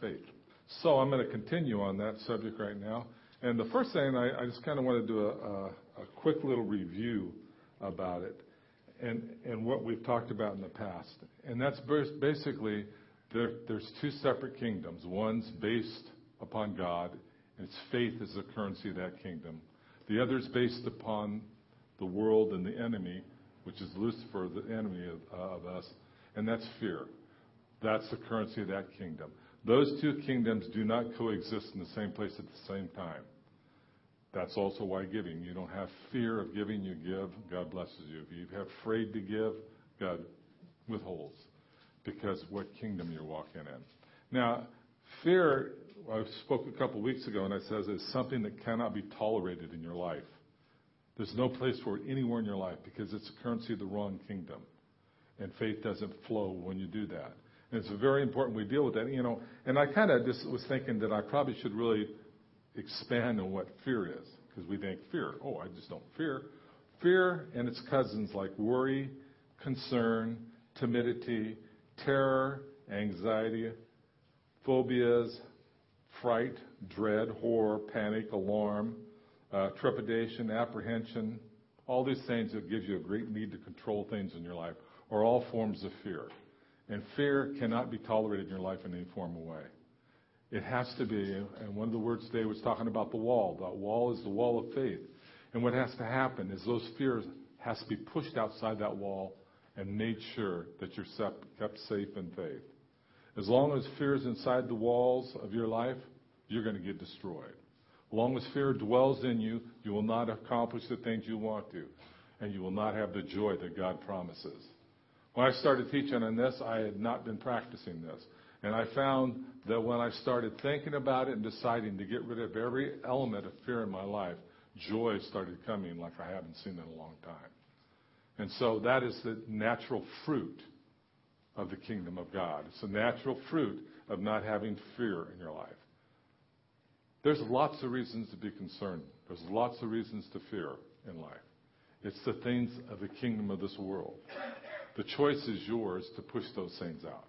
faith. So I'm going to continue on that subject right now. And the first thing, I, I just kind of want to do a, a, a quick little review about it and, and what we've talked about in the past. And that's basically there, there's two separate kingdoms. One's based upon God, and its faith is the currency of that kingdom. The other is based upon the world and the enemy, which is Lucifer, the enemy of, uh, of us, and that's fear. That's the currency of that kingdom. Those two kingdoms do not coexist in the same place at the same time. That's also why giving. You don't have fear of giving, you give, God blesses you. If you have afraid to give, God withholds because what kingdom you're walking in. Now, fear, I spoke a couple weeks ago and I says is something that cannot be tolerated in your life. There's no place for it anywhere in your life because it's a currency of the wrong kingdom. And faith doesn't flow when you do that. It's very important we deal with that, you know. And I kind of just was thinking that I probably should really expand on what fear is because we think fear, oh, I just don't fear. Fear and its cousins like worry, concern, timidity, terror, anxiety, phobias, fright, dread, horror, panic, alarm, uh, trepidation, apprehension, all these things that gives you a great need to control things in your life are all forms of fear. And fear cannot be tolerated in your life in any form or way. It has to be, and one of the words today was talking about the wall. The wall is the wall of faith. And what has to happen is those fears has to be pushed outside that wall and made sure that you're kept safe in faith. As long as fear is inside the walls of your life, you're going to get destroyed. As long as fear dwells in you, you will not accomplish the things you want to, and you will not have the joy that God promises. When I started teaching on this, I had not been practicing this. And I found that when I started thinking about it and deciding to get rid of every element of fear in my life, joy started coming like I haven't seen in a long time. And so that is the natural fruit of the kingdom of God. It's the natural fruit of not having fear in your life. There's lots of reasons to be concerned. There's lots of reasons to fear in life. It's the things of the kingdom of this world. The choice is yours to push those things out.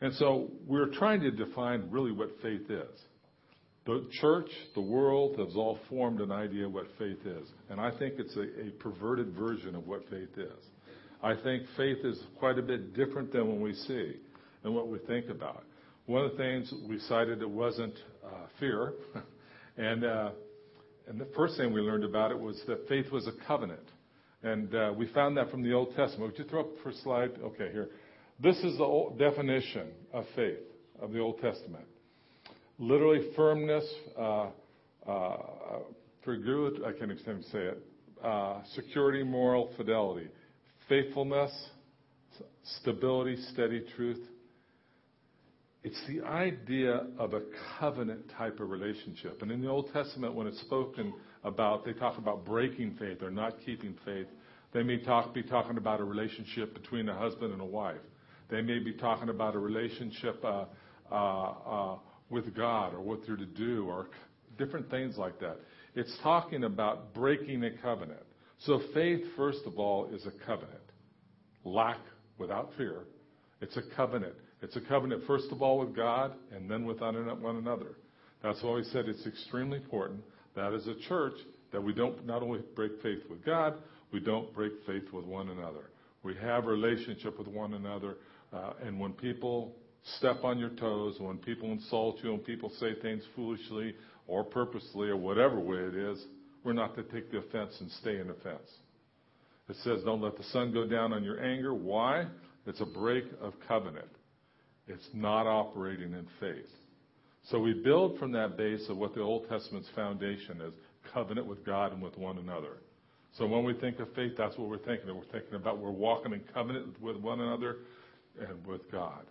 And so we're trying to define really what faith is. The church, the world has all formed an idea of what faith is. And I think it's a, a perverted version of what faith is. I think faith is quite a bit different than what we see and what we think about. One of the things we cited it wasn't uh, fear. and, uh, and the first thing we learned about it was that faith was a covenant. And uh, we found that from the Old Testament. Would you throw up the first slide? Okay, here. This is the definition of faith of the Old Testament. Literally, firmness, uh, uh, I can't even say it, uh, security, moral fidelity, faithfulness, stability, steady truth. It's the idea of a covenant type of relationship. And in the Old Testament, when it's spoken about, they talk about breaking faith or not keeping faith. They may talk, be talking about a relationship between a husband and a wife. They may be talking about a relationship uh, uh, uh, with God or what they're to do or different things like that. It's talking about breaking a covenant. So faith, first of all, is a covenant. Lack without fear. It's a covenant. It's a covenant, first of all, with God and then with one another. That's why we said it's extremely important that as a church, that we don't not only break faith with God, we don't break faith with one another. We have relationship with one another uh, and when people step on your toes, when people insult you, when people say things foolishly or purposely or whatever way it is, we're not to take the offense and stay in offense. It says, don't let the sun go down on your anger. Why? It's a break of covenant. It's not operating in faith. So we build from that base of what the Old Testament's foundation is covenant with God and with one another. So when we think of faith, that's what we're thinking. We're thinking about we're walking in covenant with one another and with God.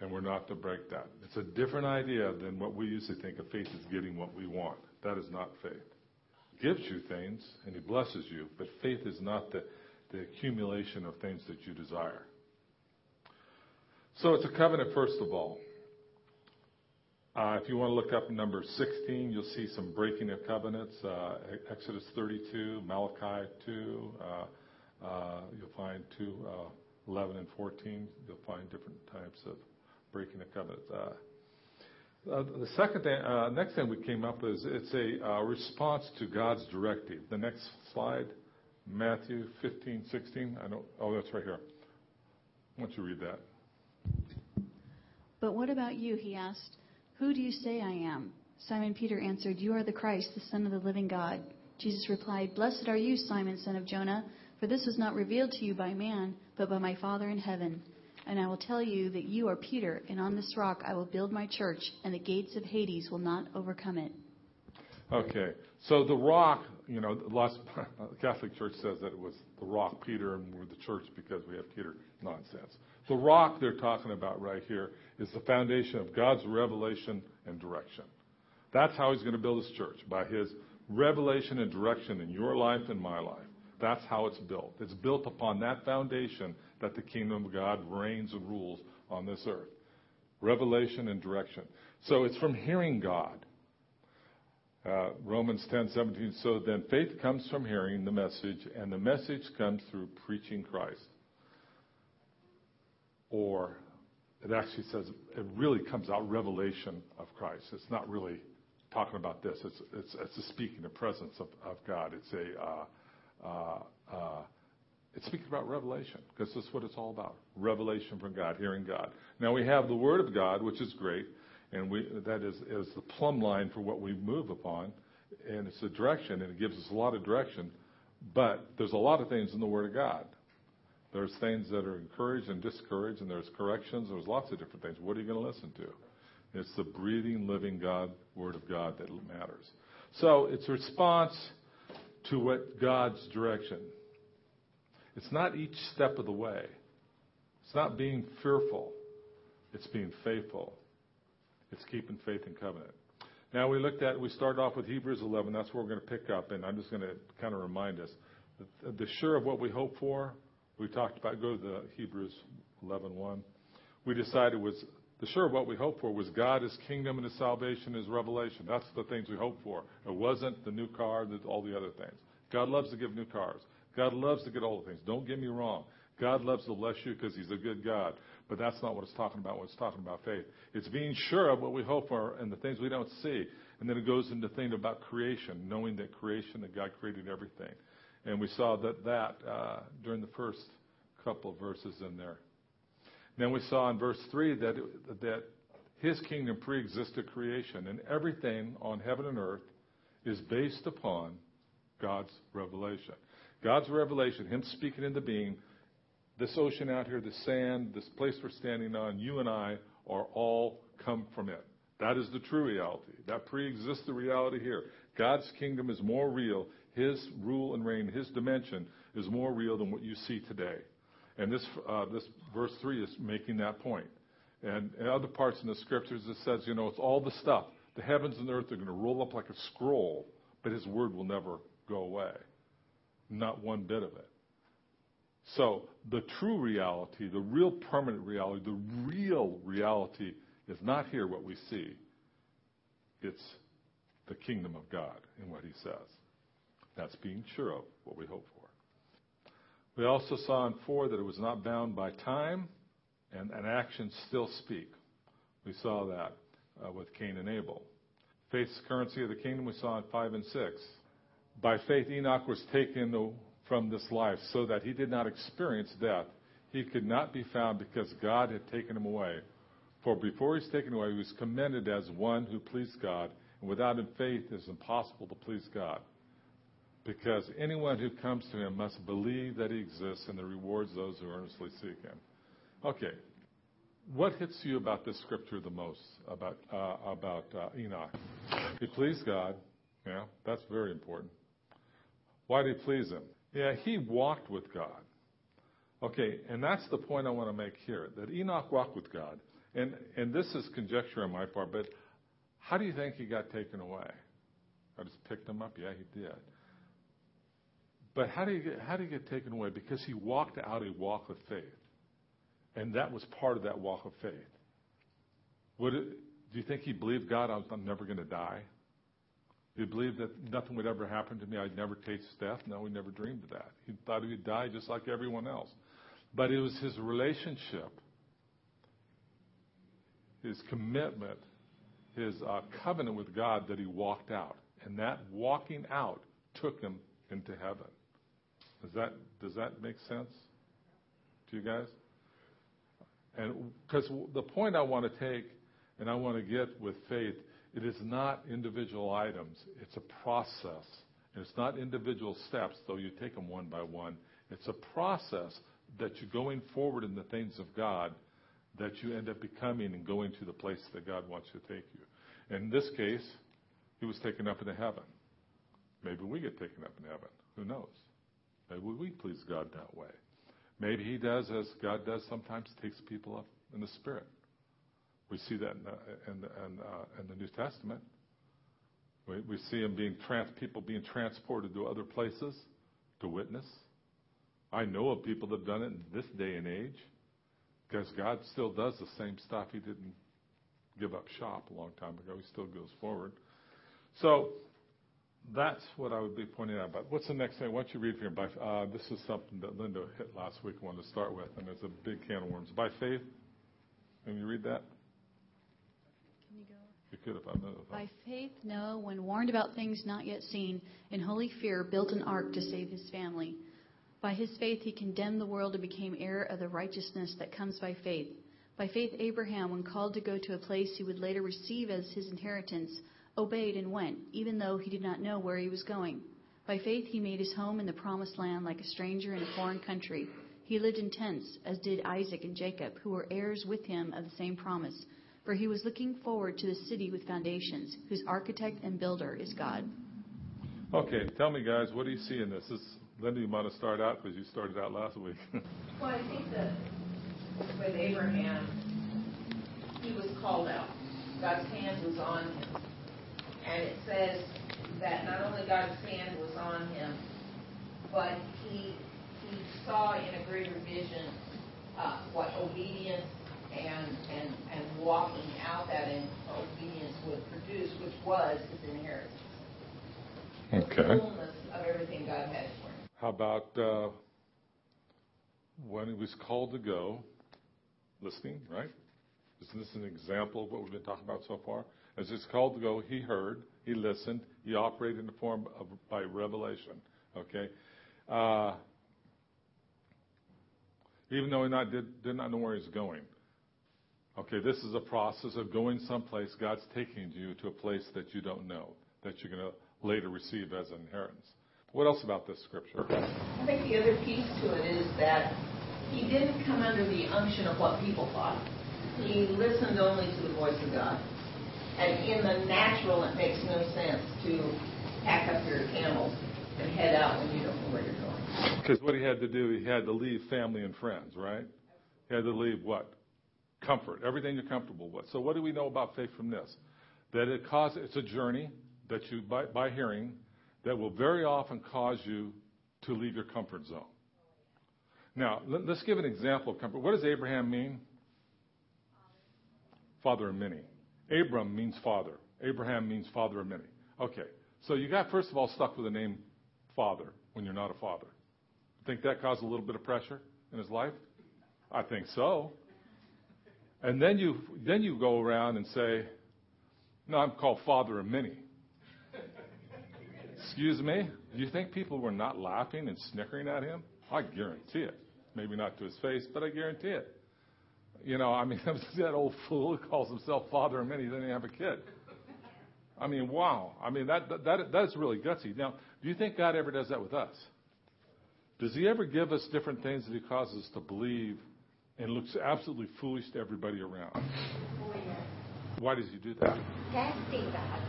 And we're not to break that. It's a different idea than what we usually think of faith is getting what we want. That is not faith. gives you things and He blesses you, but faith is not the, the accumulation of things that you desire. So it's a covenant, first of all. Uh, if you want to look up number 16, you'll see some breaking of covenants. Uh, Exodus 32, Malachi 2. Uh, you'll find two uh, 11 and 14, you'll find different types of breaking of covenants. The next thing we came up with is it's a response to God's directive. The next slide, Matthew 15, 16. I don't. Oh, that's right here. Why don't you read that? But what about you? He asked. Who do you say I am? Simon Peter answered, You are the Christ, the Son of the living God. Jesus replied, Blessed are you, Simon, son of Jonah, for this was not revealed to you by man, but by my Father in heaven. And I will tell you that you are Peter, and on this rock I will build my church, and the gates of Hades will not overcome it. Okay, so the rock, you know, the Catholic Church says that it was the rock Peter, and we're the church because we have Peter. Nonsense. The rock they're talking about right here is the foundation of God's revelation and direction. That's how He's going to build His church by His revelation and direction in your life and my life. That's how it's built. It's built upon that foundation that the kingdom of God reigns and rules on this earth. Revelation and direction. So it's from hearing God. Uh, Romans 10:17. So then faith comes from hearing the message, and the message comes through preaching Christ. Or it actually says it really comes out revelation of Christ. It's not really talking about this. It's it's it's a speaking the presence of, of God. It's a uh, uh, uh, it's speaking about revelation because that's what it's all about. Revelation from God, hearing God. Now we have the Word of God, which is great, and we, that is, is the plumb line for what we move upon, and it's a direction, and it gives us a lot of direction. But there's a lot of things in the Word of God. There's things that are encouraged and discouraged, and there's corrections. There's lots of different things. What are you going to listen to? It's the breathing, living God, Word of God that matters. So it's response to what God's direction. It's not each step of the way. It's not being fearful. It's being faithful. It's keeping faith and covenant. Now we looked at, we started off with Hebrews 11. That's where we're going to pick up, and I'm just going to kind of remind us. The, the sure of what we hope for, we talked about, go to the Hebrews 11.1. We decided was, the sure what we hope for was God, His kingdom, and His salvation, His revelation. That's the things we hope for. It wasn't the new car, and all the other things. God loves to give new cars. God loves to get all the things. Don't get me wrong. God loves to bless you because He's a good God. But that's not what it's talking about when it's talking about faith. It's being sure of what we hope for and the things we don't see. And then it goes into thing about creation, knowing that creation, that God created everything. And we saw that, uh, during the first couple of verses in there. Then we saw in verse 3 that, it, that his kingdom pre-existed creation, and everything on heaven and earth is based upon God's revelation. God's revelation, Him speaking into being, this ocean out here, the sand, this place we're standing on, you and I are all come from it. That is the true reality. That pre-exists the reality here. God's kingdom is more real. His rule and reign, His dimension is more real than what you see today. And this, uh, this verse 3 is making that point. And in other parts in the scriptures, it says, you know, it's all the stuff. The heavens and the earth are going to roll up like a scroll, but His word will never go away. Not one bit of it. So the true reality, the real permanent reality, the real reality is not here what we see. It's the kingdom of God in what he says. That's being sure of what we hope for. We also saw in 4 that it was not bound by time and, and actions still speak. We saw that uh, with Cain and Abel. Faith's currency of the kingdom we saw in 5 and 6. By faith, Enoch was taken from this life so that he did not experience death. He could not be found because God had taken him away. For before he's taken away, he was commended as one who pleased God. And without him, faith is impossible to please God. Because anyone who comes to him must believe that he exists and that rewards those who earnestly seek him. Okay. What hits you about this scripture the most about uh, about uh, Enoch? He pleased God. Yeah, that's very important. Why did he please him? Yeah, he walked with God. Okay, and that's the point I want to make here that Enoch walked with God. And, and this is conjecture on my part, but how do you think he got taken away? I just picked him up? Yeah, he did. But how did he get, how did he get taken away? Because he walked out a walk of faith. And that was part of that walk of faith. Would it, do you think he believed God, I'm never going to die? He believed that nothing would ever happen to me. I'd never taste death. No, he never dreamed of that. He thought he would die just like everyone else. But it was his relationship, his commitment, his uh, covenant with God that he walked out, and that walking out took him into heaven. Does that does that make sense to you guys? And because the point I want to take and I want to get with faith, it is not individual items. It's a process. And it's not individual steps, though you take them one by one. It's a process that you're going forward in the things of God that you end up becoming and going to the place that God wants to take you. In this case, he was taken up into heaven. Maybe we get taken up in heaven. Who knows? Maybe we please God that way. Maybe he does as God does sometimes, takes people up in the spirit. We see that in the, in the, in, uh, in the New Testament. We, we see him being trans, people being transported to other places to witness. I know of people that have done it in this day and age because God still does the same stuff. He didn't give up shop a long time ago. He still goes forward. So that's what I would be pointing out. But what's the next thing? Why don't you read from here? By, uh, this is something that Linda hit last week. Wanted to start with, and it's a big can of worms. By faith, can you read that? Can you go? You could if I know. By faith, Noah, when warned about things not yet seen, in holy fear built an ark to save his family. By his faith, he condemned the world and became heir of the righteousness that comes by faith. By faith, Abraham, when called to go to a place he would later receive as his inheritance, obeyed and went, even though he did not know where he was going. By faith, he made his home in the promised land like a stranger in a foreign country. He lived in tents, as did Isaac and Jacob, who were heirs with him of the same promise. For he was looking forward to the city with foundations, whose architect and builder is God. Okay, tell me, guys, what do you see in this? this Linda, you might have started out because you started out last week. well, I think that with Abraham, he was called out. God's hand was on him. And it says that not only God's hand was on him, but he he saw in a greater vision uh, what obedience and, and and walking out that in obedience would produce, which was his inheritance. Okay. The fullness of everything God had for him. How about uh, when he was called to go, listening, right? Isn't this an example of what we've been talking about so far? As he's called to go, he heard, he listened, he operated in the form of by revelation. Okay, uh, even though he not did did not know where he's going. Okay, this is a process of going someplace. God's taking you to a place that you don't know that you're going to later receive as an inheritance. What else about this scripture? I think the other piece to it is that he didn't come under the unction of what people thought. He listened only to the voice of God. And in the natural, it makes no sense to pack up your camels and head out when you don't know where you're going. Because what he had to do, he had to leave family and friends, right? He had to leave what? Comfort, everything you're comfortable with. So what do we know about faith from this? That it causes, it's a journey that you, by, by hearing, that will very often cause you to leave your comfort zone. Now, let, us give an example of comfort. What does Abraham mean? Father of many. Abram means father. Abraham means father of many. Okay, so you got first of all stuck with the name father when you're not a father. Think that caused a little bit of pressure in his life? I think so. And then you then you go around and say, "No, I'm called father of many." Excuse me? Do you think people were not laughing and snickering at him? I guarantee it. Maybe not to his face, but I guarantee it. You know, I mean, that old fool who calls himself father of many, doesn't have a kid. I mean, wow. I mean, that, that, that is really gutsy. Now, do you think God ever does that with us? Does he ever give us different things that he causes us to believe and looks absolutely foolish to everybody around? Oh. Why does he do that? Testing God.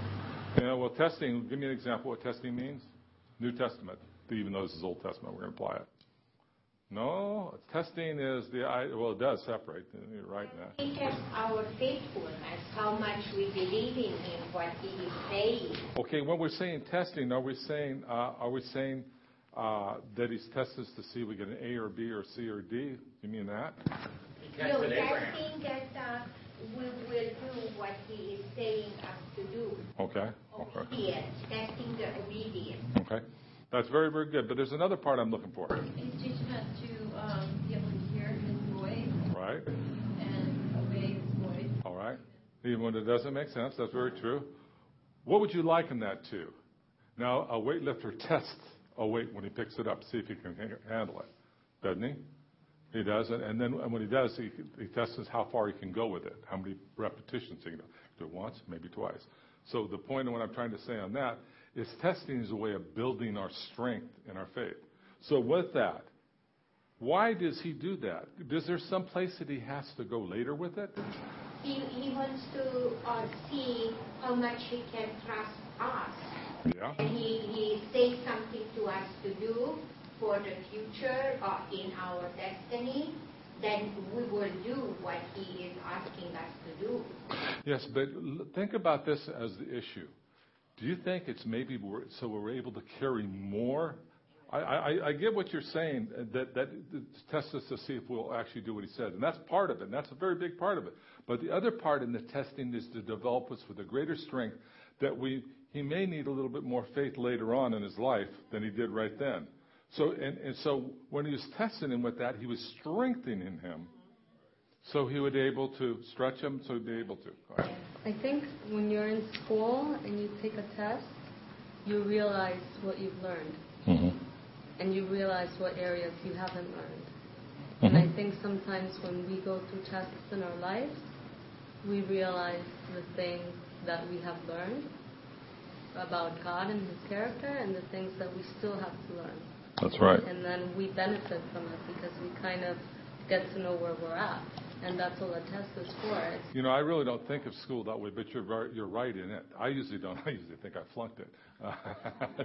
Yeah, well, testing, give me an example of what testing means. New Testament. Even though this is Old Testament, we're going to apply it. No, testing is the, well, it does separate. You're right now. He tests our faithfulness, how much we believe in Him, what He is saying. Okay, when we're saying testing, are we saying, uh, are we saying uh, that He's tested us to see if we get an A or B or C or D? You mean that? No, testing that uh, we will do what He is saying us to do. Okay. okay. Testing the obedience. Okay. That's very, very good. But there's another part I'm looking for. He's teaching us to um, be able to hear His voice. Right. And obey His voice. All right. even when it doesn't make sense. That's very true. What would you liken that to? Now, a weightlifter tests a weight when he picks it up, see if he can handle it, doesn't he? He does it, and then when he does, he, he tests how far he can go with it, how many repetitions he can do. Do it once, maybe twice. So the point of what I'm trying to say on that is testing is a way of building our strength in our faith. So with that, why does he do that? Is there some place that he has to go later with it? He, he wants to uh, see how much he can trust us. Yeah. And he, he says something to us to do for the future or in our destiny, then we will do what he is asking us to do. Yes, but think about this as the issue. Do you think it's maybe we're, so we're able to carry more? I, I, I get what you're saying, uh, that, that tests us to see if we'll actually do what he says. And that's part of it, and that's a very big part of it. But the other part in the testing is to develop us with a greater strength that we, he may need a little bit more faith later on in his life than he did right then. So, and, and so when he was testing him with that, he was strengthening him so he would be able to stretch him so he'd be able to. I think when you're in school and you take a test, you realize what you've learned. Mm-hmm. And you realize what areas you haven't learned. Mm-hmm. And I think sometimes when we go through tests in our lives, we realize the things that we have learned about God and His character and the things that we still have to learn. That's right. And then we benefit from it because we kind of get to know where we're at. And that's what a test is for. You know, I really don't think of school that way, but you're you're right in it. I usually don't. I usually think I flunked it. Uh,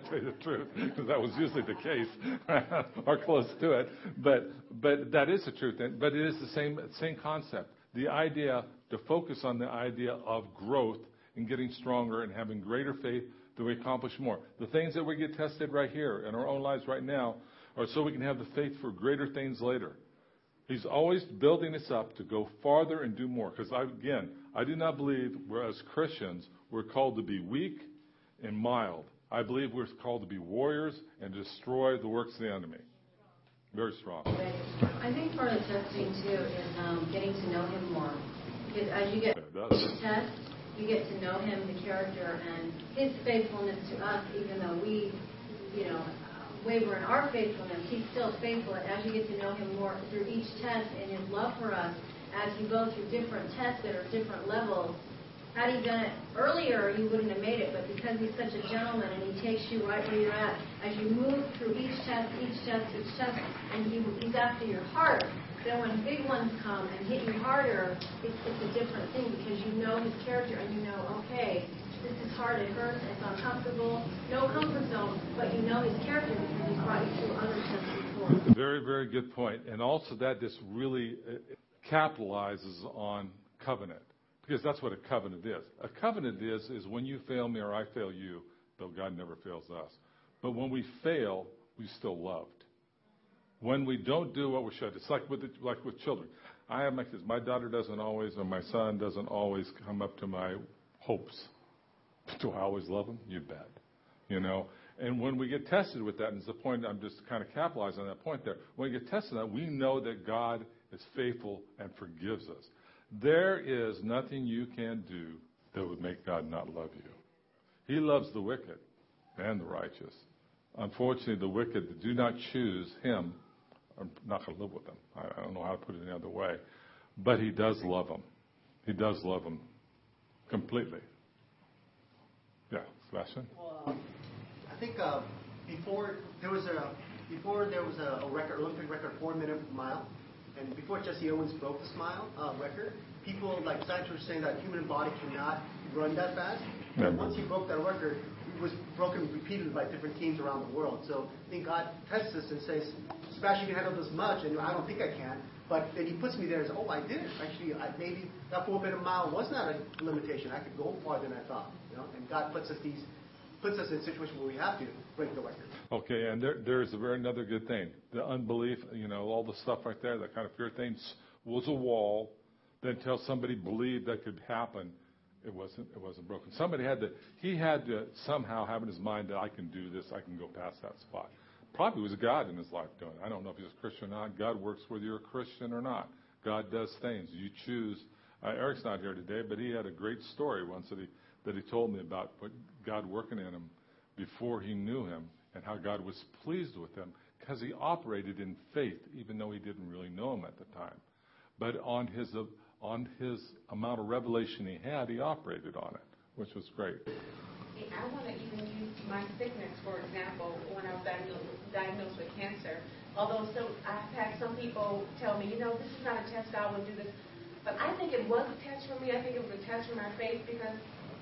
tell you the truth, because that was usually the case, or close to it. But but that is the truth. But it is the same same concept. The idea to focus on the idea of growth and getting stronger and having greater faith that we accomplish more. The things that we get tested right here in our own lives right now are so we can have the faith for greater things later. He's always building us up to go farther and do more. Because again, I do not believe we're as Christians we're called to be weak and mild. I believe we're called to be warriors and destroy the works of the enemy. Very strong. I think part of the testing too is um, getting to know him more. Because as you get does. test, you get to know him, the character, and his faithfulness to us, even though we, you know, waver in our faithfulness, he's still faithful. And as you get to know him more through each test and his love for us, as you go through different tests that are different levels, had he done it earlier, you wouldn't have made it. But because he's such a gentleman and he takes you right where you're at, as you move through each test, each test, each test, and he, he's after your heart, then when big ones come and hit you harder, it's, it's a different thing because you know his character and you know, okay, this is hard, it hurts, it's uncomfortable. No comfort zone, but you know his character because he's brought you through other tests before. Very, very good point. And also that just really uh, capitalizes on covenant. Because that's what a covenant is. A covenant is, is when you fail me or I fail you, though God never fails us. But when we fail, we still loved. When we don't do what we should, it's like with, the, like with children. I have my kids. My daughter doesn't always, or my son doesn't always come up to my hopes. Do I always love them? You bet. You know? And when we get tested with that, and it's the point I'm just kind of capitalizing on that point there. When we get tested on that, we know that God is faithful and forgives us. There is nothing you can do that would make God not love you. He loves the wicked and the righteous. Unfortunately, the wicked that do not choose Him are not going to live with them. I, I don't know how to put it any other way. But He does love them. He does love them completely. Sebastian? Well, I think uh, before there was a before there was a, a record Olympic record four minute mile, and before Jesse Owens broke the smile uh, record, people like scientists were saying that human body cannot run that fast. Yeah. And once he broke that record, it was broken repeatedly by different teams around the world. So I think God tests us and says, Sebastian, you can handle this much, and I don't think I can. But then he puts me there says, oh, I did. Actually, I, maybe that four minute mile was not a limitation. I could go farther than I thought. You know, and God puts us these puts us in a situation where we have to break the record. Okay, and there, there's a very another good thing. The unbelief, you know, all the stuff right there, that kind of fear thing, was a wall that until somebody believed that could happen, it wasn't it wasn't broken. Somebody had to he had to somehow have in his mind that I can do this, I can go past that spot. Probably was God in his life doing it. I don't know if he's a Christian or not. God works whether you're a Christian or not. God does things. You choose Uh, Eric's not here today, but he had a great story once that he that he told me about what God working in him before he knew him and how God was pleased with him because he operated in faith even though he didn't really know him at the time. But on his uh, on his amount of revelation he had, he operated on it, which was great. I want to even use my sickness, for example, when I was diagnosed, diagnosed with cancer. Although some, I've had some people tell me, you know, this is not a test, God will do this. But I think it was a test for me. I think it was a test for my faith because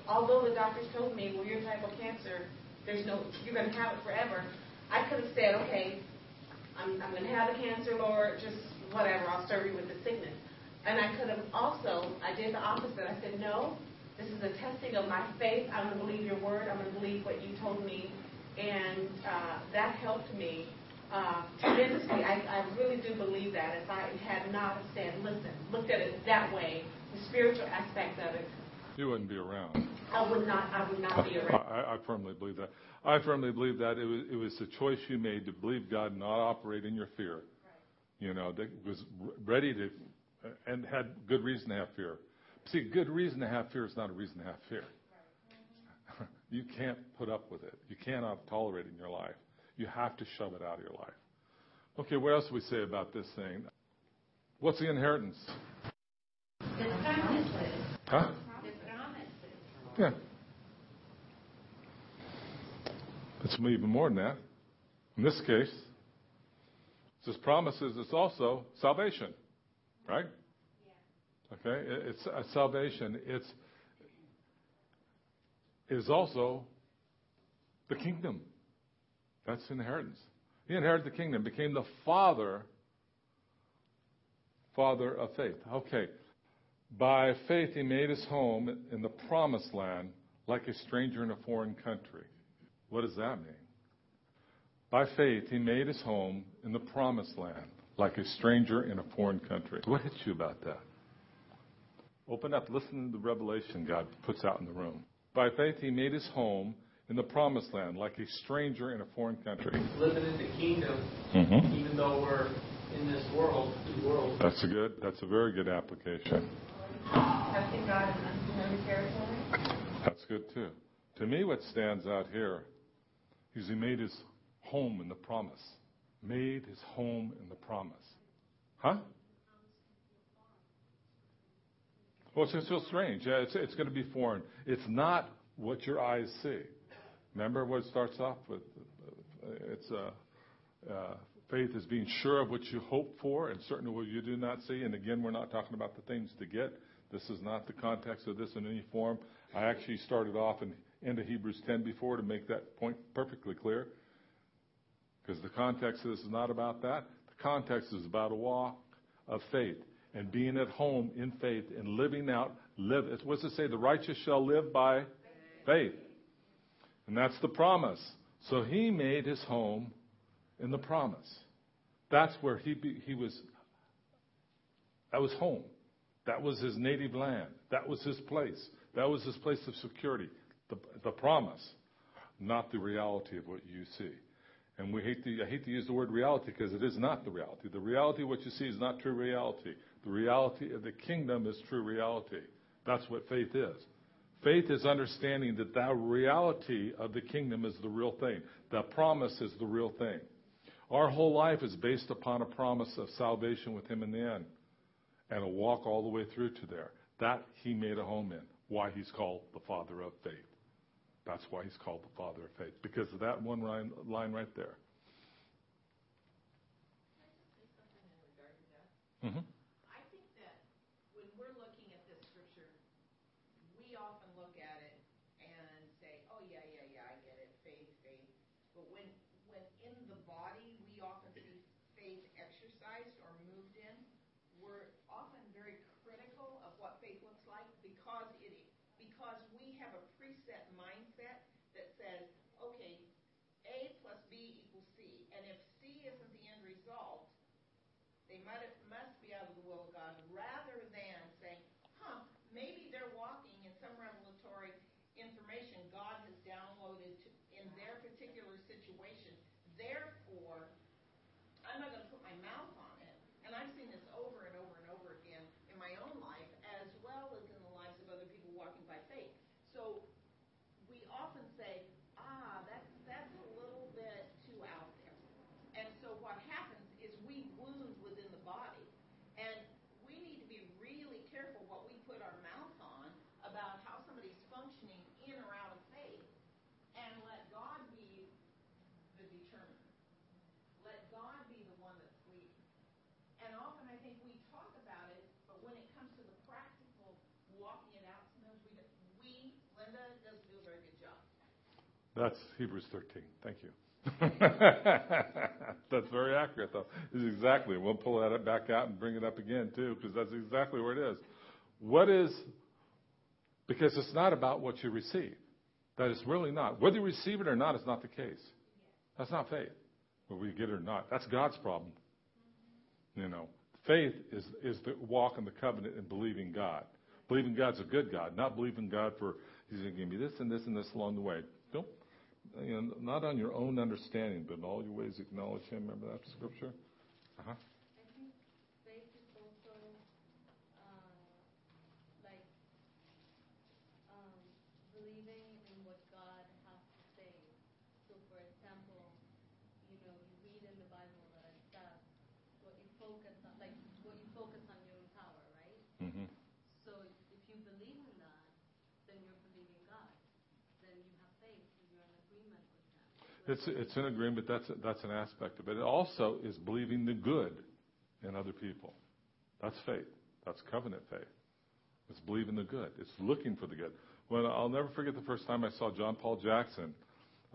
although the doctors told me, well, your type of cancer, there's no, you're going to have it forever. I could have said, okay, I'm, I'm going to have the cancer, Lord, just whatever, I'll serve you with the sickness. And I could have also, I did the opposite. I said, no, this is a testing of my faith. I'm going to believe your word. I'm going to believe what you told me. And uh, that helped me uh, tremendously. I, I really do believe that. If I had not said, listen, looked at it that way, the spiritual aspect of it, You wouldn't be around. I would not, I would not be around. I, I firmly believe that. I firmly believe that it was, it was the choice you made to believe God, and not operate in your fear. You know, that was ready to, and had good reason to have fear. See, good reason to have fear is not a reason to have fear. you can't put up with it. You cannot tolerate it in your life. You have to shove it out of your life. Okay, what else do we say about this thing? What's the inheritance? The promises. Huh? The promises. Yeah. It's even more than that. In this case, it says promises, it's also salvation, right? Okay, it's salvation. It's is also the kingdom. That's inheritance. He inherited the kingdom, became the father, father of faith. Okay, by faith he made his home in the promised land, like a stranger in a foreign country. What does that mean? By faith he made his home in the promised land, like a stranger in a foreign country. What hits you about that? Open up, listen to the revelation God puts out in the room. By faith, he made his home in the promised land, like a stranger in a foreign country. living in the kingdom, Mm-hmm. even though we're in this world, two worlds. That's a good. That's a very good application. Testing God in unfamiliar territory. That's good too. To me, what stands out here is he made his home in the promise. Made his home in the promise. Huh? Well, it's just so strange. Yeah, it's, it's going to be foreign. It's not what your eyes see. Remember what it starts off with? It's uh, uh, faith is being sure of what you hope for and certain of what you do not see. And again, we're not talking about the things to get. This is not the context of this in any form. I actually started off in into Hebrews 10 before to make that point perfectly clear. Because the context of this is not about that. The context is about a walk of faith and being at home in faith and living out. Live. What's it say? The righteous shall live by faith. And that's the promise. So he made his home in the promise. That's where he be, he was. That was home. That was his native land. That was his place. That was his place of security. The, the promise, not the reality of what you see. And we hate to, I hate to use the word reality because it is not the reality. The reality of what you see is not true reality. The reality of the kingdom is true reality. That's what faith is. Faith is understanding that the reality of the kingdom is the real thing. The promise is the real thing. Our whole life is based upon a promise of salvation with Him in the end and a walk all the way through to there. That He made a home in. Why He's called the Father of faith. That's why He's called the Father of faith. Because of that one line, line right there. Mm-hmm. I think that when we're looking at this scripture, we often look at it and say, oh, yeah, yeah, yeah, I get it, faith, faith. But when, when in the body, we often see faith exercised or moved in, we're often very critical of what faith looks like because it, because we have a preset mindset that says, okay, A plus B equals C. And if C isn't the end result, they might have, must be out of the will of God, rather than saying, huh, maybe they're walking in some revelatory information God has downloaded to, in their particular situation. Therefore, I'm not going to put my mouth on it. And I've seen this over and over and over again in my own life as well That's Hebrews 13. Thank you. that's very accurate, though. Exactly. We'll pull that back out and bring it up again too, because that's exactly where it is. What is? Because it's not about what you receive. That is really not. Whether you receive it or not is not the case. That's not faith. Whether we get it or not, that's God's problem. You know, faith is is the walk in the covenant and believing God. Believing God's a good God, not believing God for He's going to give me this and this and this along the way. You know, not on your own understanding, but in all your ways acknowledge Him. Remember that scripture? Uh-huh. I think faith is also uh, like um, believing in what God has to say. So, for example, you know, you read in the Bible that it says what you focus on, like what you focus on, you empower, right? Mm-hmm. So, if you believe in that, then you're believing God. Then you have faith, and you're in agreement with Him. It's it's an agreement. That's that's an aspect of it. It also is believing the good in other people. That's faith. That's covenant faith. It's believing the good. It's looking for the good. When I'll never forget the first time I saw John Paul Jackson.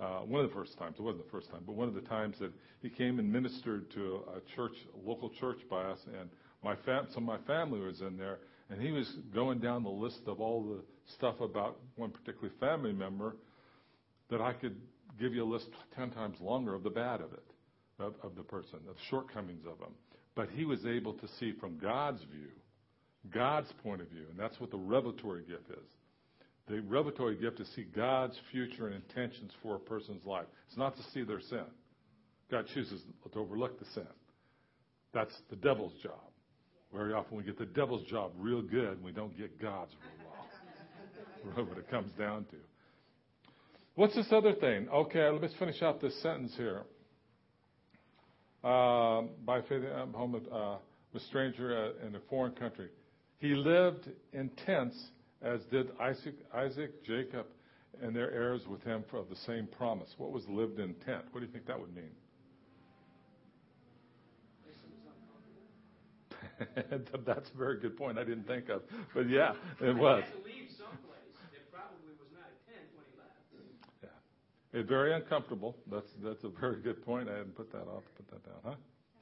Uh, one of the first times. It wasn't the first time, but one of the times that he came and ministered to a church, a local church by us, and my fam- some of my family was in there, and he was going down the list of all the stuff about one particular family member that I could give you a list 10 times longer of the bad of it, of, of the person, of the shortcomings of them. But he was able to see from God's view, God's point of view, and that's what the revelatory gift is. The revelatory gift is to see God's future and intentions for a person's life. It's not to see their sin. God chooses to overlook the sin. That's the devil's job. Very often we get the devil's job real good and we don't get God's real well. What it comes down to. What's this other thing? Okay, let's finish out this sentence here. Uh, by faith, I'm home with, uh, with stranger uh, in a foreign country. He lived in tents, as did Isaac, Isaac, Jacob, and their heirs with him for the same promise. What was lived in tent? What do you think that would mean? That's a very good point. I didn't think of, but yeah, it was. He had to leave someplace. It probably was not a tent when he left. Yeah. It's very uncomfortable. That's that's a very good point. I hadn't put that off. Put that down, huh?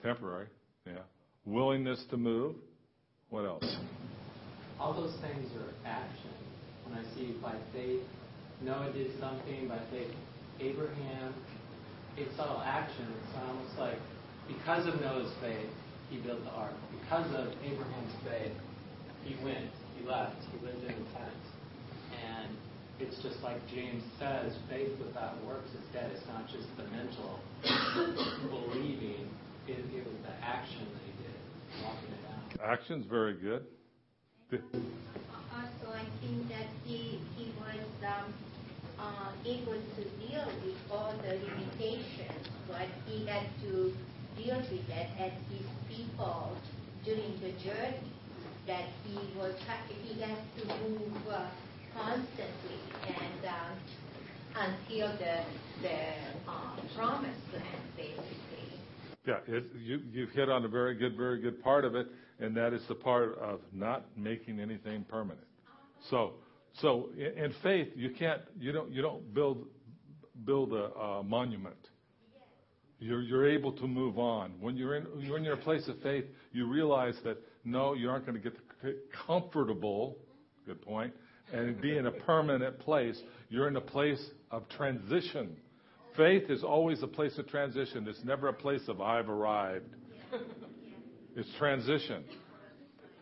Temporary. Yeah. Willingness to move. What else? All those things are action. When I see by faith, Noah did something, by faith, Abraham, it's all action. It's almost like because of Noah's faith, he built the ark. Because of Abraham's faith, he went, he left, he lived in the tent. And it's just like James says, faith without works is dead. It's not just the mental believing, it, it was the action that he did, walking it out. Action's very good. Also, I think that he, he was um, uh, able to deal with all the limitations, but he had to deal with that as his people during the journey, that he was, ha- he has to move uh, constantly and um, until the, the uh, promised land, basically. Yeah, it, you you've hit on a very good, very good part of it, and that is the part of not making anything permanent. So, so in, faith, you can't, you don't, you don't build build a, a monument. You're, you're able to move on. When you're in, you're in your place of faith, you realize that no, you aren't going to get comfortable. Good point. And be in a permanent place. You're in a place of transition. Faith is always a place of transition. It's never a place of I've arrived. It's transition.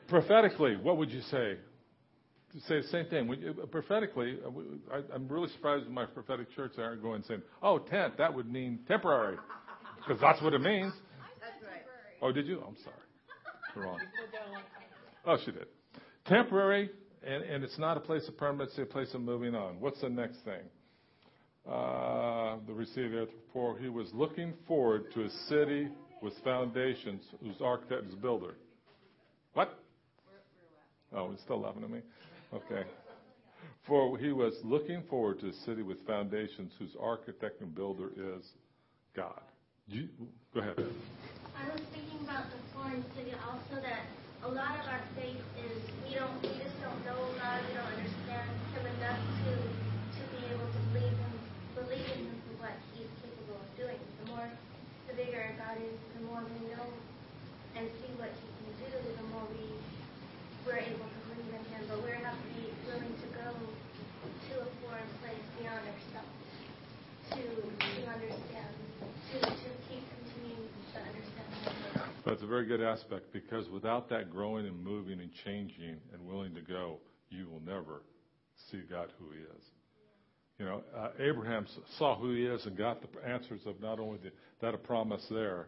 Prophetically, what would you say? Say the same thing. You- Prophetically, uh, I, I'm really surprised my prophetic church aren't going saying, "Oh, tent, that would mean temporary," because that's what it means. Oh, did you? I'm sorry. Wrong. Oh, she did. Temporary, and, and it's not a place of permanency, a place of moving on. What's the next thing? Uh, the receiver, for he was looking forward to a city with foundations whose architect is builder. What? Oh, he's still laughing at me? Okay. For he was looking forward to a city with foundations whose architect and builder is God. You, go ahead. I was thinking about the foreign city also that a lot of our faith is we don't we just don't know God, we don't understand Him enough to to be able to believe Him, believe in Him for what He's capable of doing. The more, the bigger our God is, the more we know and see what He can do, the more we we're able to believe in Him. But we're not very good aspect because without that growing and moving and changing and willing to go, you will never see God who He is. You know, uh, Abraham saw who He is and got the answers of not only the, that a promise there,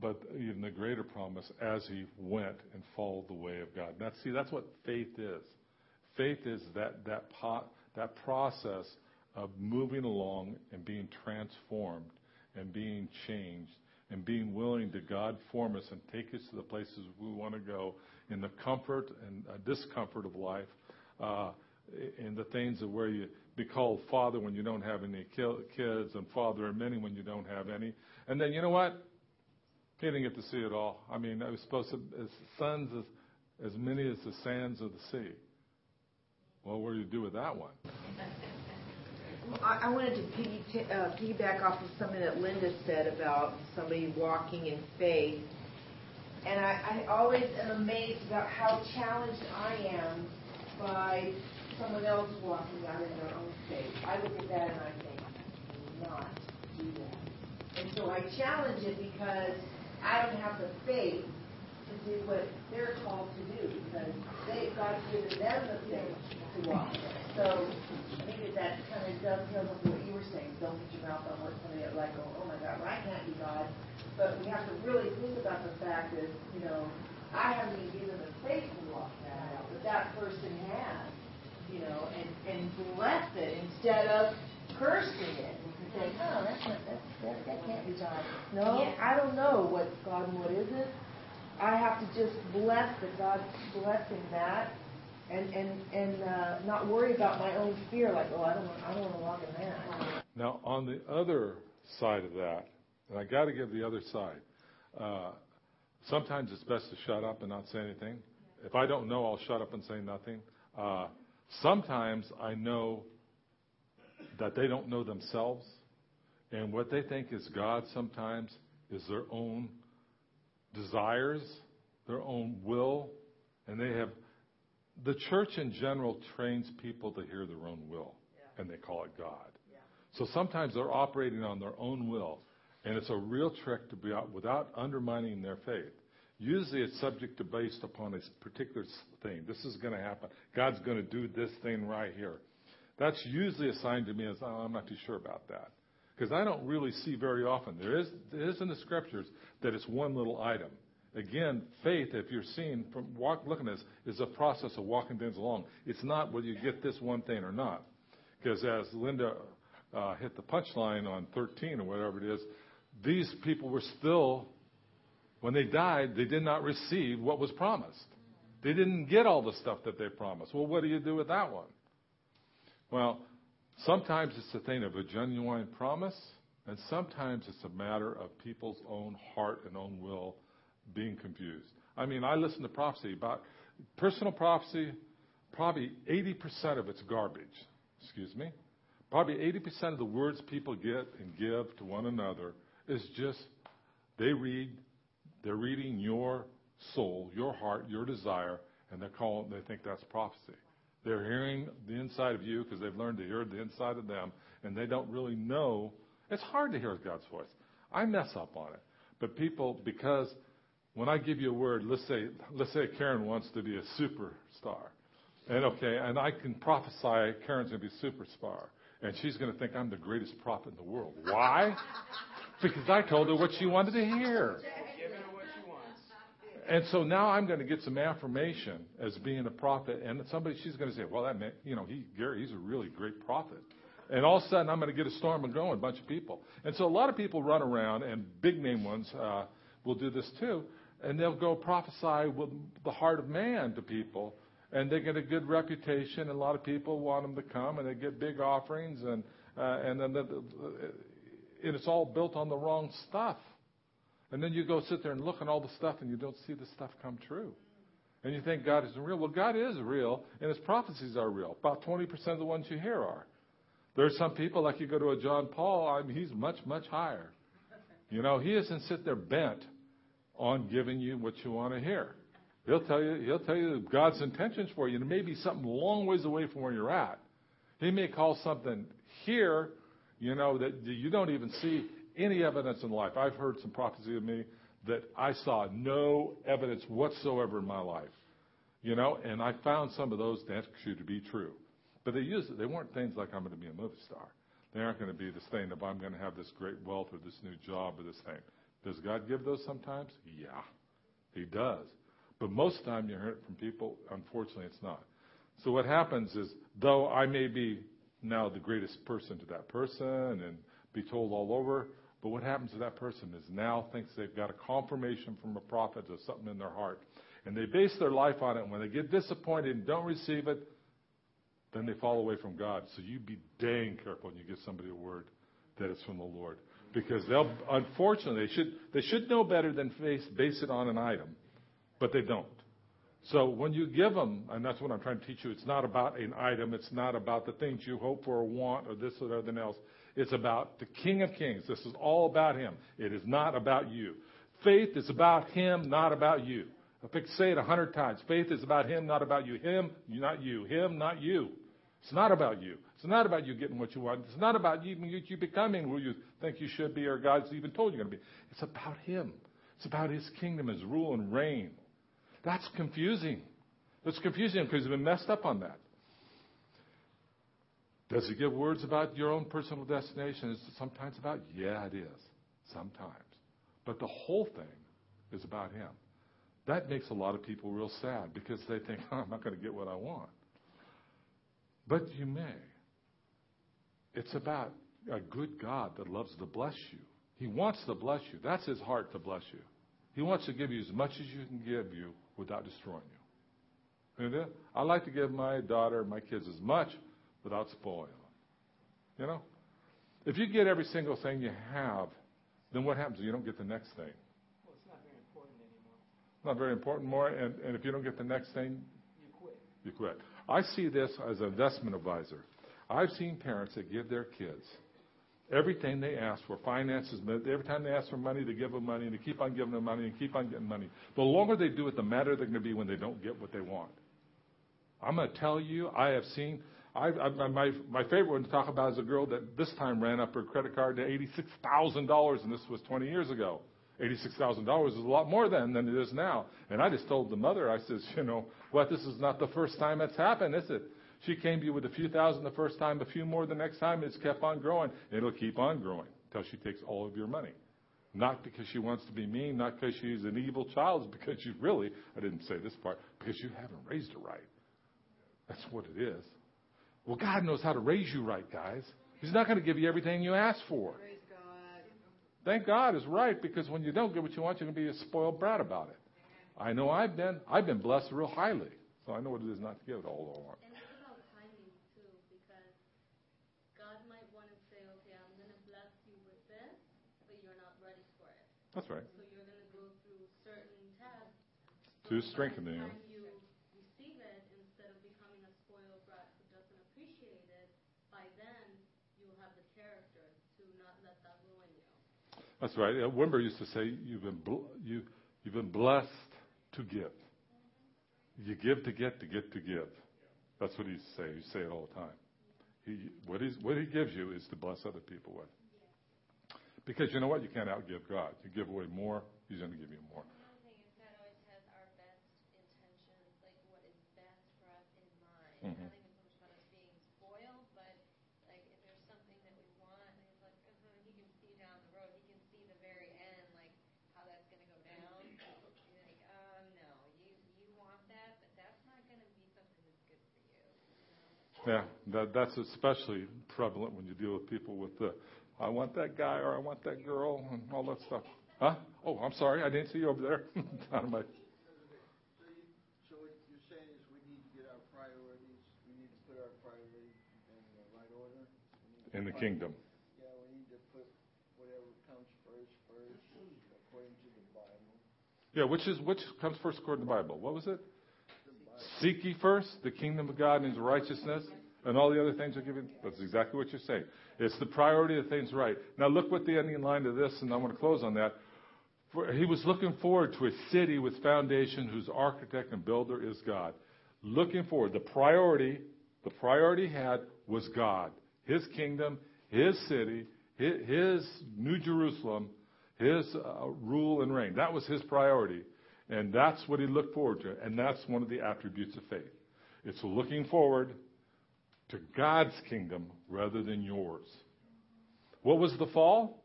but even the greater promise as he went and followed the way of God. Now, see, that's what faith is. Faith is that that that process of moving along and being transformed and being changed and being willing to God form us and take us to the places we want to go in the comfort and uh, discomfort of life, uh, in the things of where you be called father when you don't have any kids and father of many when you don't have any. And then you know what? He didn't get to see it all. I mean, I was supposed to, as sons as, as many as the sands of the sea. Well, what do you do with that one? I, wanted to uh, piggyback off of something that Linda said about somebody walking in faith. And I, I always am amazed about how challenged I am by someone else walking out in their own faith. I look at that and I think, not do that. And so I challenge it because I don't have the faith to do what they're called to do because they God's given them the faith to walk. So I think that that kind of dovetails with what you were saying. Don't put your mouth on what somebody like go, oh my God, I can't be God. But we have to really think about the fact that, you know, I haven't even given the faith to walk that out, but that person has, you know, and, and bless it instead of cursing it say, oh, that's not, that's, that, that can't be God. No, yeah. I don't know what's God and what isn't. I have to just bless that God's blessing that and and and uh, not worry about my own fear. Like, oh, I don't want, I don't want to walk in that. Now, on the other side of that, and I got to give the other side. Uh, sometimes it's best to shut up and not say anything. If I don't know, I'll shut up and say nothing. Uh, sometimes I know that they don't know themselves, and what they think is God sometimes is their own desires, their own will, and they have. The church in general trains people to hear their own will, yeah. and they call it God. Yeah. So sometimes they're operating on their own will, and it's a real trick to be out without undermining their faith. Usually it's subject to based upon a particular thing. This is going to happen. God's going to do this thing right here. That's usually assigned to me as, oh, I'm not too sure about that. Because I don't really see very often. There is, there is in the scriptures that it's one little item. Again, faith, if you're seeing from walk, looking at this, is a process of walking things along. It's not whether you get this one thing or not. Because as Linda uh, hit the punchline on 13 or whatever it is, these people were still, when they died, they did not receive what was promised. They didn't get all the stuff that they promised. Well, what do you do with that one? Well, sometimes it's a thing of a genuine promise, and sometimes it's a matter of people's own heart and own will being confused. I mean, I listen to prophecy about personal prophecy, probably 80% of it's garbage. Excuse me. Probably 80% of the words people get and give to one another is just they read, they're reading your soul, your heart, your desire, and they're calling, they think that's prophecy. They're hearing the inside of you because they've learned to hear the inside of them, and they don't really know. It's hard to hear God's voice. I mess up on it. But people, because when I give you a word, let's say, let's say Karen wants to be a superstar. And okay, and I can prophesy Karen's going to be a superstar. And she's going to think I'm the greatest prophet in the world. Why? because I told her what she wanted to hear. And so now I'm going to get some affirmation as being a prophet, and somebody she's going to say, "Well, that man, you know, he Gary, he's a really great prophet." And all of a sudden, I'm going to get a storm and going, a bunch of people. And so a lot of people run around, and big name ones uh, will do this too, and they'll go prophesy with the heart of man to people, and they get a good reputation. And a lot of people want them to come, and they get big offerings, and uh, and then the, and it's all built on the wrong stuff. And then you go sit there and look at all the stuff and you don't see the stuff come true. And you think God isn't real. Well, God is real, and His prophecies are real. About 20% of the ones you hear are. There are some people, like you go to a John Paul, I mean, he's much, much higher. You know, he isn't sit there bent on giving you what you want to hear. He'll tell you, he'll tell you God's intentions for you, and it may be something long ways away from where you're at. He may call something here, you know, that you don't even see any evidence in life. I've heard some prophecy of me that I saw no evidence whatsoever in my life. You know, and I found some of those actually to be true. But they used it. They weren't things like I'm going to be a movie star. They aren't going to be this thing of I'm going to have this great wealth or this new job or this thing. Does God give those sometimes? Yeah, He does. But most of the time you hear it from people, unfortunately, it's not. So what happens is, though I may be now the greatest person to that person and be told all over, but what happens to that person is now thinks they've got a confirmation from a prophet of something in their heart. And they base their life on it. And when they get disappointed and don't receive it, then they fall away from God. So you be dang careful when you give somebody a word that it's from the Lord. Because they'll, unfortunately, they should, they should know better than base, base it on an item, but they don't. So when you give them, and that's what I'm trying to teach you, it's not about an item, it's not about the things you hope for or want or this or anything else. It's about the King of Kings. This is all about Him. It is not about you. Faith is about Him, not about you. I could say it a hundred times. Faith is about Him, not about you. Him, not you. Him, not you. It's not about you. It's not about you getting what you want. It's not about you, you becoming who you think you should be or God's even told you're going to be. It's about Him. It's about His kingdom, His rule and reign. That's confusing. It's confusing because you've been messed up on that. Does He give words about your own personal destination? Is it sometimes about? Yeah, it is. Sometimes. But the whole thing is about Him. That makes a lot of people real sad because they think, oh, I'm not going to get what I want. But you may. It's about a good God that loves to bless you. He wants to bless you. That's His heart to bless you. He wants to give you as much as you can give you without destroying you. And I like to give my daughter, my kids as much without spoiling them. You know? If you get every single thing you have, then what happens? You don't get the next thing. Well, it's not very important anymore. Not very important more, and, and if you don't get the next thing, you quit. You quit. I see this as an investment advisor. I've seen parents that give their kids everything they ask for, finances, every time they ask for money, they give them money, and they keep on giving them money and keep on getting money. The longer they do it, the madder they're going to be when they don't get what they want. I'm going to tell you, I have seen, I, I, my, my favorite one to talk about is a girl that this time ran up her credit card to $86,000, and this was 20 years ago. $86,000 is a lot more then than it is now. And I just told the mother, I says, you know, what, this is not the first time that's happened, is it? She came to you with a few thousand the first time, a few more the next time. It's kept on growing. It'll keep on growing until she takes all of your money. Not because she wants to be mean, not because she's an evil child, it's because you really, I didn't say this part, because you haven't raised her right. That's what it is. Well, God knows how to raise you right, guys. He's not going to give you everything you ask for. God. Thank God is right because when you don't get what you want, you're going to be a spoiled brat about it. I know I've been. I've been blessed real highly, so I know what it is not to give it all I want. And it's about timing too, because God might want to say, okay, I'm going to bless you with this, but you're not ready for it. That's right. So you're going to go through certain tests To strengthen you. By the time you receive it, instead of becoming a spoiled brat who doesn't appreciate it, by then you'll have the character to not let that ruin you. That's right. Wimber used to say, "You've been bl- you you've been blessed to give. You give to get to get to give." That's what he say. He say it all the time. He what he's what he gives you is to bless other people with. Because you know what, you can't outgive God. You give away more, He's going to give you more. Another thing is God always has our best intentions, like what is best for us in mind. Not even so much about us being spoiled, but like if there's something that we want, like, uh-huh, he can see down the road, he can see the very end, like how that's going to go down. You're like, uh, no, you you want that, but that's not going to be something that's good for you. you know? Yeah, that, that's especially prevalent when you deal with people with the, I want that guy or I want that girl and all that stuff. Huh? Oh, I'm sorry, I didn't see you over there. Out of my, So, what you're saying is we need to get our priorities, we need to put our priorities in the right order? We need to in the kingdom. Yeah, we need to put whatever comes first, first, according to the Bible. Yeah, which is which comes first according to the Bible? What was it? Seek ye first the kingdom of God and his righteousness, and all the other things are given. That's exactly what you're saying. It's the priority of things right. Now look what the ending line to this, and I want to close on that. For he was looking forward to a city with foundation whose architect and builder is God. Looking forward. The priority, the priority had was God. His kingdom, his city, his, his New Jerusalem, his uh, rule and reign. That was his priority. And that's what he looked forward to. And that's one of the attributes of faith. It's looking forward to God's kingdom rather than yours. What was the fall?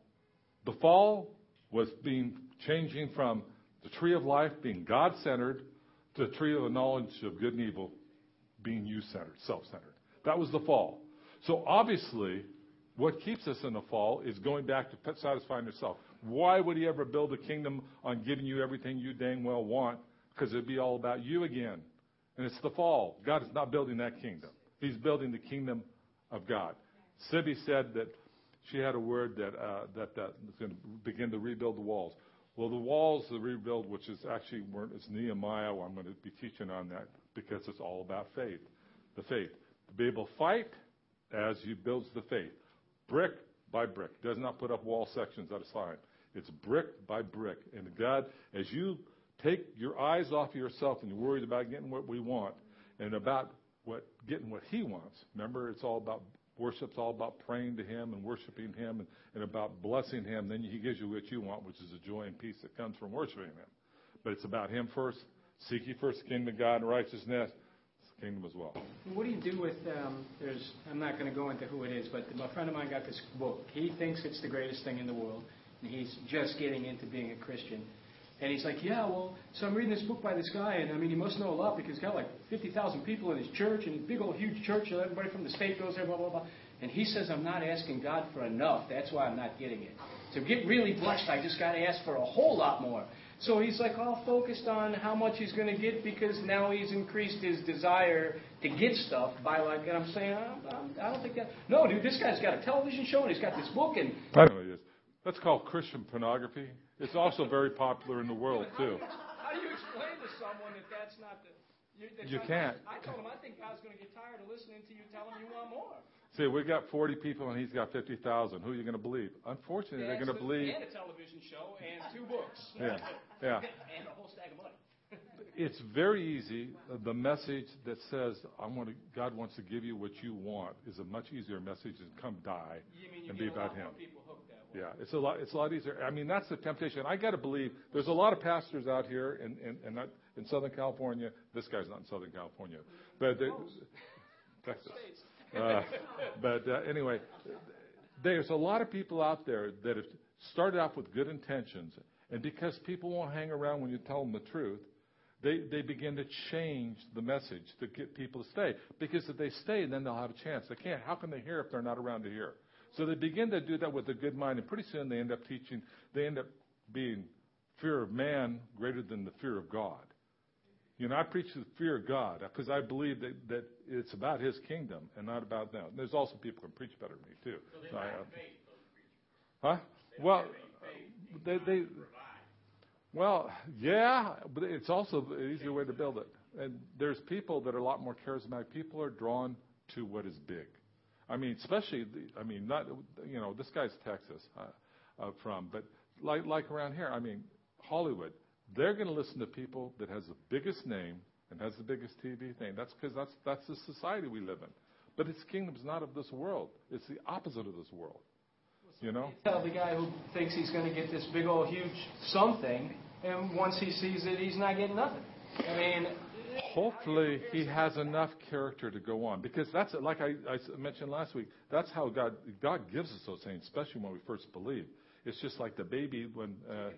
The fall was being changing from the tree of life being God centered to the tree of the knowledge of good and evil being you centered, self centered. That was the fall. So obviously, what keeps us in the fall is going back to satisfying yourself. Why would he ever build a kingdom on giving you everything you dang well want? Because it'd be all about you again. And it's the fall. God is not building that kingdom. He's building the kingdom of God. Sibby said that she had a word that uh, that that was going to begin to rebuild the walls. Well, the walls, the rebuild, which is actually weren't it's Nehemiah. I'm going to be teaching on that because it's all about faith. The faith to be able to fight as you builds the faith, brick by brick. Does not put up wall sections at a time. It's brick by brick. And God, as you take your eyes off of yourself and you're worried about getting what we want and about what getting what He wants. Remember, it's all about worship's all about praying to Him and worshiping Him and, and about blessing Him. Then He gives you what you want, which is the joy and peace that comes from worshiping Him. But it's about Him first. Seek ye first the kingdom of God and righteousness kingdom as well. What do you do with? Um, there's. I'm not going to go into who it is, but a friend of mine got this book. He thinks it's the greatest thing in the world, and he's just getting into being a Christian. And he's like, yeah, well, so I'm reading this book by this guy, and I mean, he must know a lot because he's got like 50,000 people in his church, and big old huge church, and everybody from the state goes there, blah blah blah. And he says, I'm not asking God for enough. That's why I'm not getting it. To get really blessed, I just got to ask for a whole lot more. So he's like all focused on how much he's going to get because now he's increased his desire to get stuff by like, and I'm saying, I don't think that. No, dude, this guy's got a television show and he's got this book and. I. That's called Christian pornography. It's also very popular in the world too. How do you explain to someone that that's not the? You can't. I told him I think God's going to get tired of listening to you tell him you want more. See, we've got 40 people and he's got 50,000. Who are you going to believe? Unfortunately, yeah, they're going to believe. And a television show and two books. Yeah, yeah. and a whole stack of money. it's very easy. The message that says I want to, God wants to give you what you want is a much easier message than come die and be about Him. Yeah, it's a lot. It's a lot easier. I mean, that's the temptation. I got to believe there's a lot of pastors out here in in, in, in Southern California. This guy's not in Southern California, but Texas. Uh, but uh, anyway, there's a lot of people out there that have started off with good intentions, and because people won't hang around when you tell them the truth, they, they begin to change the message to get people to stay. Because if they stay, then they'll have a chance. They can't. How can they hear if they're not around to hear? So they begin to do that with a good mind, and pretty soon they end up teaching, they end up being fear of man greater than the fear of God. You know, I preach the fear of God because I believe that, that it's about His kingdom and not about them. There's also people who can preach better than me too. So they so I, faith, huh? They well, they, they well, yeah, but it's also an easier way to build it. And there's people that are a lot more charismatic. People are drawn to what is big. I mean, especially, I mean, not you know, this guy's Texas uh, uh, from, but like like around here, I mean, Hollywood they're going to listen to people that has the biggest name and has the biggest TV thing. That's because that's that's the society we live in. But its kingdom's not of this world. It's the opposite of this world. You know? Tell the guy who thinks he's going to get this big old huge something, and once he sees it, he's not getting nothing. I mean. Hopefully, he has enough character to go on, because that's like I, I mentioned last week. That's how God God gives us those things, especially when we first believe. It's just like the baby when uh,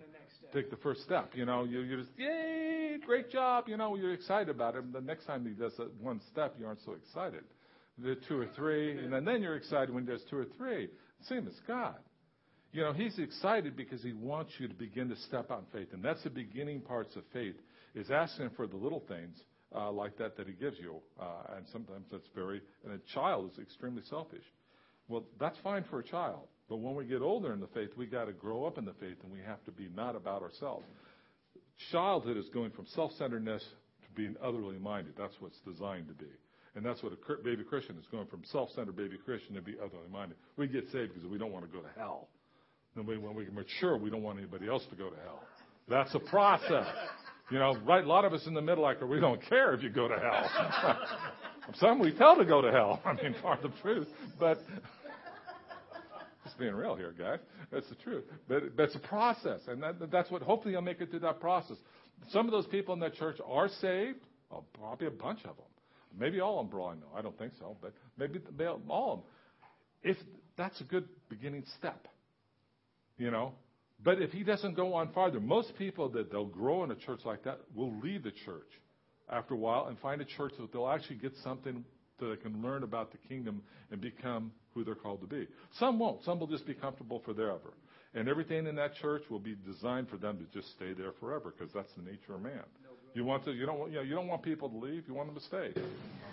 take the first step. You know, you, you just, yay, great job. You know, you're excited about him. The next time he does that one step, you aren't so excited. The two or three, and then, then you're excited when he does two or three. Same as God. You know, he's excited because he wants you to begin to step out in faith. And that's the beginning parts of faith, is asking for the little things uh, like that that he gives you. Uh, and sometimes that's very, and a child is extremely selfish. Well, that's fine for a child. But when we get older in the faith, we got to grow up in the faith and we have to be not about ourselves. Childhood is going from self centeredness to being otherly minded. That's what it's designed to be. And that's what a baby Christian is going from self centered baby Christian to be otherly minded. We get saved because we don't want to go to hell. We, when we mature, we don't want anybody else to go to hell. That's a process. You know, right? A lot of us in the middle like we don't care if you go to hell. Some we tell to go to hell. I mean, part of the truth. But just being real here, guys. That's the truth. But, it's a process, and that, that's what. Hopefully, you'll make it through that process. Some of those people in that church are saved. Oh, probably a bunch of them. Maybe all of them, bro. I know. I don't think so, but maybe all of them. If that's a good beginning step, you know. But if he doesn't go on farther, most people that they'll grow in a church like that will leave the church after a while and find a church that they'll actually get something that they can learn about the kingdom and become who they're called to be. Some won't. Some will just be comfortable for forever. And everything in that church will be designed for them to just stay there forever because that's the nature of man. You want to, you don't, you know, you don't want people to leave. You want them to stay.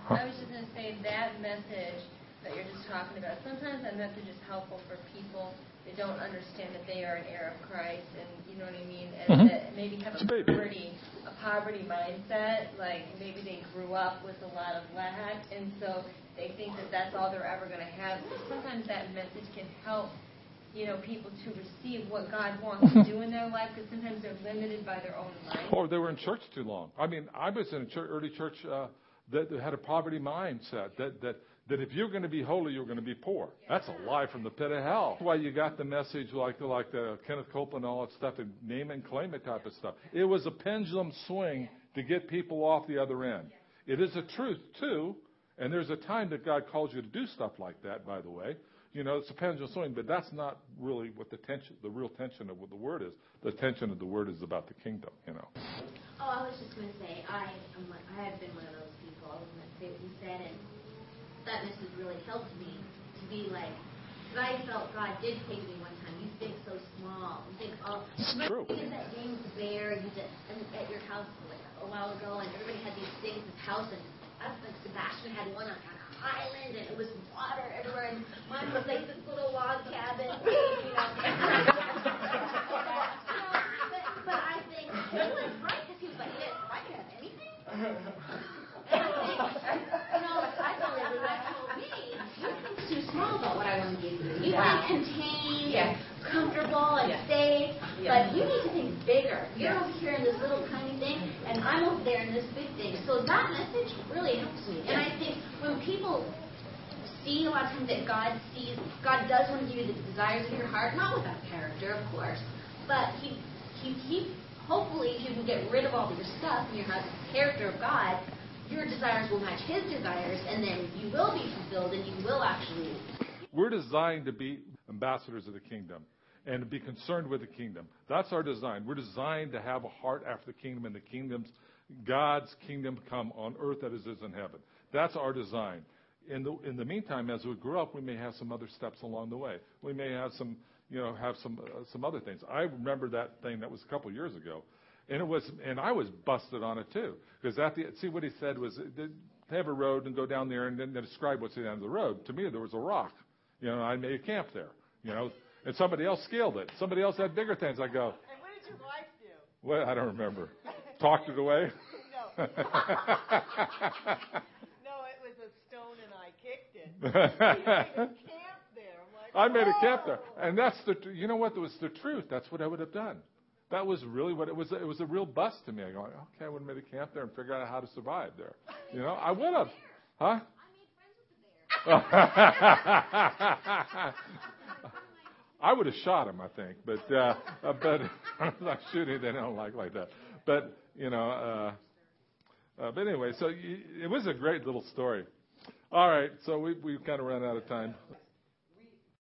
I was just going to say that message that you're just talking about. Sometimes that message is helpful for people that don't understand that they are an heir of Christ, and you know what I mean, and mm-hmm. that maybe have a poverty, a poverty mindset. Like maybe they grew up with a lot of lack, and so they think that that's all they're ever going to have. So sometimes that message can help you know, people to receive what God wants to do in their life because sometimes they're limited by their own mind. Or they were in church too long. I mean, I was in a church, early church uh, that had a poverty mindset that that that if you're going to be holy, you're going to be poor. That's a lie from the pit of hell. That's why you got the message like the, like the Kenneth Copeland and all that stuff and name and claim it type of stuff. It was a pendulum swing to get people off the other end. It is a truth too, and there's a time that God calls you to do stuff like that. By the way, you know it's a pendulum swing, but that's not really what the tension, the real tension of what the word is. The tension of the word is about the kingdom. You know. Oh, I was just going to say I am. I have been one of those people. I was going to say what you said and that message really helped me to be like, because I felt God did take me one time. You think so small. You think, oh, it's true. Because that James Bear you did at your house like a while ago, and everybody had these things. This house, and I was like Sebastian had one on an island, and it was water everywhere, and mine was like this little log cabin. You know. but, but I think he was right because he was like, yeah, I can have anything. And I think too small about what I want to you. You it contained, yeah. comfortable, and yeah. safe, yeah. but you need to think bigger. You're over here in this little tiny thing, and I'm over there in this big thing. So that message really helps me. And I think when people see a lot of times that God sees, God does want to give you the desires of your heart, not without character, of course, but He, He, he hopefully, He will get rid of all of your stuff and you have the character of God your desires will match his desires, and then you will be fulfilled and you will actually. We're designed to be ambassadors of the kingdom and to be concerned with the kingdom. That's our design. We're designed to have a heart after the kingdom and the kingdom's God's kingdom come on earth as it is in heaven. That's our design. In the in the meantime, as we grow up, we may have some other steps along the way. We may have some, you know, have some uh, some other things. I remember that thing that was a couple years ago. And it was, and I was busted on it too, because at the see what he said was they have a road and go down there and then describe what's at the end of the road. To me, there was a rock, you know. I made a camp there, you know, and somebody else scaled it. Somebody else had bigger things. I go. And what did your wife do? Well, I don't remember. Talked it away. no. no, it was a stone and I kicked it. a camp there. Like, I made a camp there, and that's the. You know what? It was the truth. That's what I would have done. That was really what it was. It was a real bust to me. I go, okay, I would have made a camp there and figured out how to survive there. You know, I would have. Huh? I would have shot him, I think, but uh, uh but not shooting. They don't like like that. But you know, uh, uh, but anyway, so you, it was a great little story. All right, so we we kind of ran out of time.